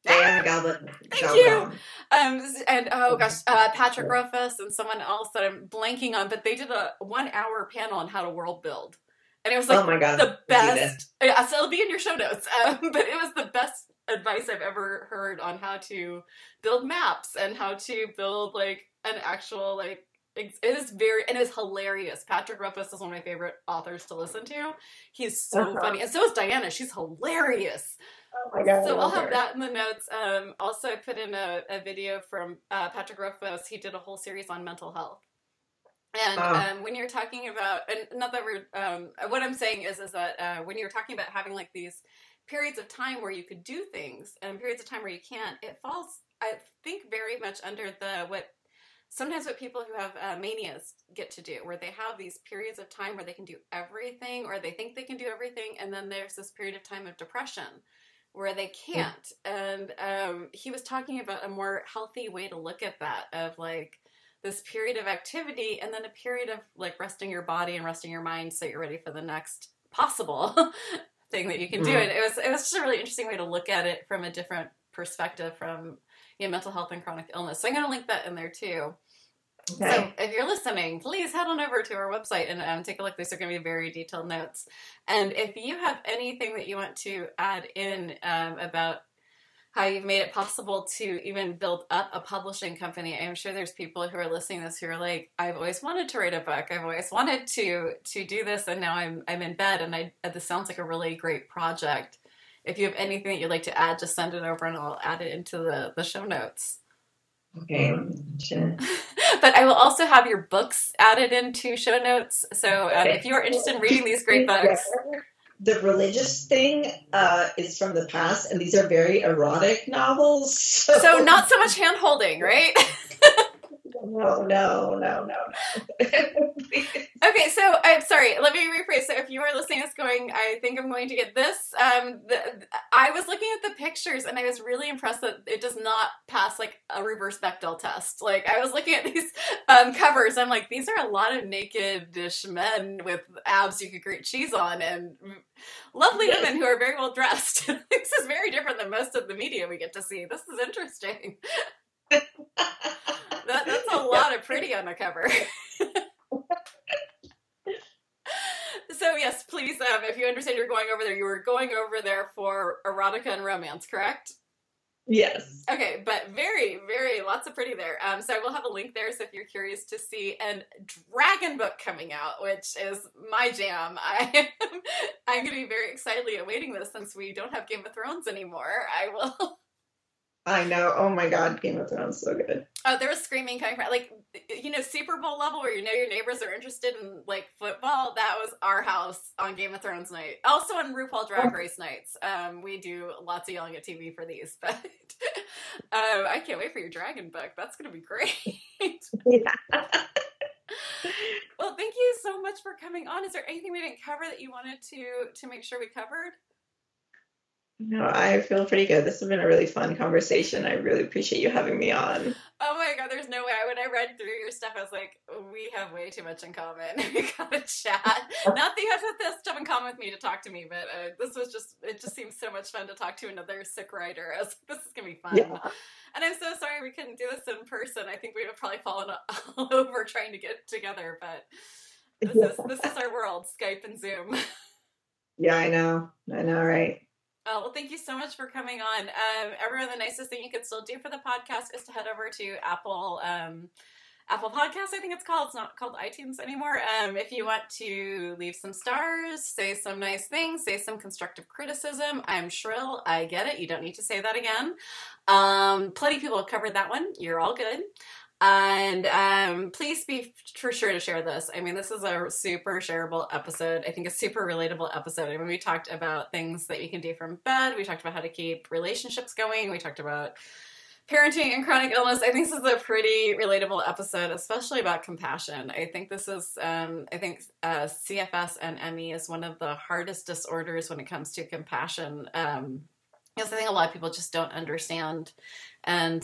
Diana Galvin. Thank you. Um, and oh gosh, uh, Patrick Rothfuss and someone else that I'm blanking on, but they did a one hour panel on how to world build. And it was like oh my god. the best. Yeah, so it'll be in your show notes. (laughs) Um, but it was the best advice I've ever heard on how to build maps and how to build like an actual like. It is very and it's hilarious. Patrick Rothfuss is one of my favorite authors to listen to. He's so Uh-huh. funny, and so is Diana. She's hilarious. Oh my god. So I'll have that in the notes. Um, also, I put in a, a video from uh, Patrick Rothfuss. He did a whole series on mental health. And Ah. um, when you're talking about, and not that we're, um, what I'm saying is, is that uh, when you're talking about having like these periods of time where you could do things and periods of time where you can't, it falls, I think, very much under the what sometimes what people who have uh, manias get to do, where they have these periods of time where they can do everything or they think they can do everything, and then there's this period of time of depression where they can't. And um, he was talking about a more healthy way to look at that of like this period of activity and then a period of like resting your body and resting your mind so you're ready for the next possible (laughs) thing that you can do. Mhm. And it was it was just a really interesting way to look at it from a different perspective from you know, mental health and chronic illness. So I'm going to link that in there too. Okay. So if you're listening, please head on over to our website and um, take a look. These are going to be very detailed notes. And if you have anything that you want to add in um, about how you've made it possible to even build up a publishing company. I'm sure there's people who are listening to this who are like, I've always wanted to write a book. I've always wanted to to do this, and now I'm I'm in bed, and I this sounds like a really great project. If you have anything that you'd like to add, just send it over, and I'll add it into the the show notes. Okay. (laughs) but I will also have your books added into show notes. So um, if you are interested in reading these great books, the religious thing uh, is from the past, and these are very erotic novels. (laughs) So, so not so much hand holding, right? (laughs) no, no, no, no, no. (laughs) okay, so I'm sorry. Let me rephrase. So if you are listening, it's going. I think I'm going to get this. Um, the, I was looking at the pictures and I was really impressed that it does not pass like a reverse Bechdel test. Like I was looking at these um, covers. I'm like, these are a lot of naked-ish men with abs you could grate cheese on and lovely yes. women who are very well dressed. (laughs) this is very different than most of the media we get to see. This is interesting. That, that's a (laughs) lot of pretty on the cover. (laughs) so yes, please, um, if you understand you're going over there, you were going over there for erotica and romance, correct? Yes. Okay, but very, very lots of pretty there. Um, so I will have a link there. So if you're curious to see an dragon book coming out, which is my jam, (laughs) I am, I'm going to be very excitedly awaiting this since we don't have Game of Thrones anymore. I will I know. Oh my God, Game of Thrones so good. Oh, there was screaming coming from like you know Super Bowl level where you know your neighbors are interested in like football. That was our house on Game of Thrones night. Also on RuPaul Drag oh. Race nights. Um, we do lots of yelling at TV for these, (laughs) but um, I can't wait for your dragon book. That's gonna be great. yeah. (laughs) well, thank you so much for coming on. Is there anything we didn't cover that you wanted to to make sure we covered? No, I feel pretty good. This has been a really fun conversation. I really appreciate you having me on. Oh my god, there's no way. When I read through your stuff, I was like, we have way too much in common. (laughs) we gotta chat. Not that you have this stuff in common with me to talk to me, but uh, this was just, it just seems so much fun to talk to another sick writer. I was like, this is gonna be fun. Yeah. And I'm so sorry we couldn't do this in person. I think we would have probably fallen (laughs) all over trying to get together, but this, yeah. is, this is our world Skype and Zoom. (laughs) Yeah, I know. I know, right? Oh, well, thank you so much for coming on. Um, everyone, the nicest thing you could still do for the podcast is to head over to Apple. Um, Apple Podcasts, I think it's called. It's not called iTunes anymore. Um, if you want to leave some stars, say some nice things, say some constructive criticism, I'm shrill. I get it. You don't need to say that again. Um, plenty of people have covered that one. You're all good. And um, please be for sure to share this. I mean, this is a super shareable episode. I think a super relatable episode. I mean, we talked about things that you can do from bed. We talked about how to keep relationships going. We talked about parenting and chronic illness. I think this is a pretty relatable episode, especially about compassion. I think this is, um, I think uh, CFS and ME is one of the hardest disorders when it comes to compassion. Um, because I think a lot of people just don't understand and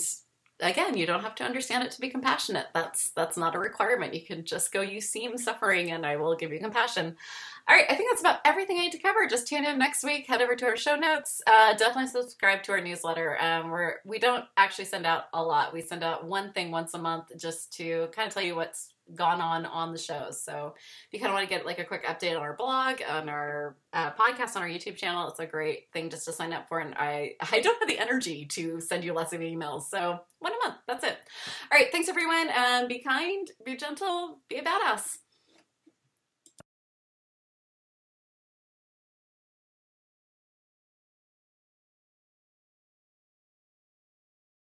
again, you don't have to understand it to be compassionate. That's that's not a requirement. You can just go, you seem suffering, and I will give you compassion. All right, I think that's about everything I need to cover. Just tune in next week. Head over to our show notes. Uh, definitely subscribe to our newsletter. Um, we're we don't actually send out a lot. We send out one thing once a month just to kind of tell you what's gone on on the shows. So if you kind of want to get like a quick update on our blog, on our uh, podcast, on our YouTube channel, it's a great thing just to sign up for. And I I don't have the energy to send you lots of emails, so one a month. That's it. All right, thanks everyone. Um, be kind, be gentle, be a badass.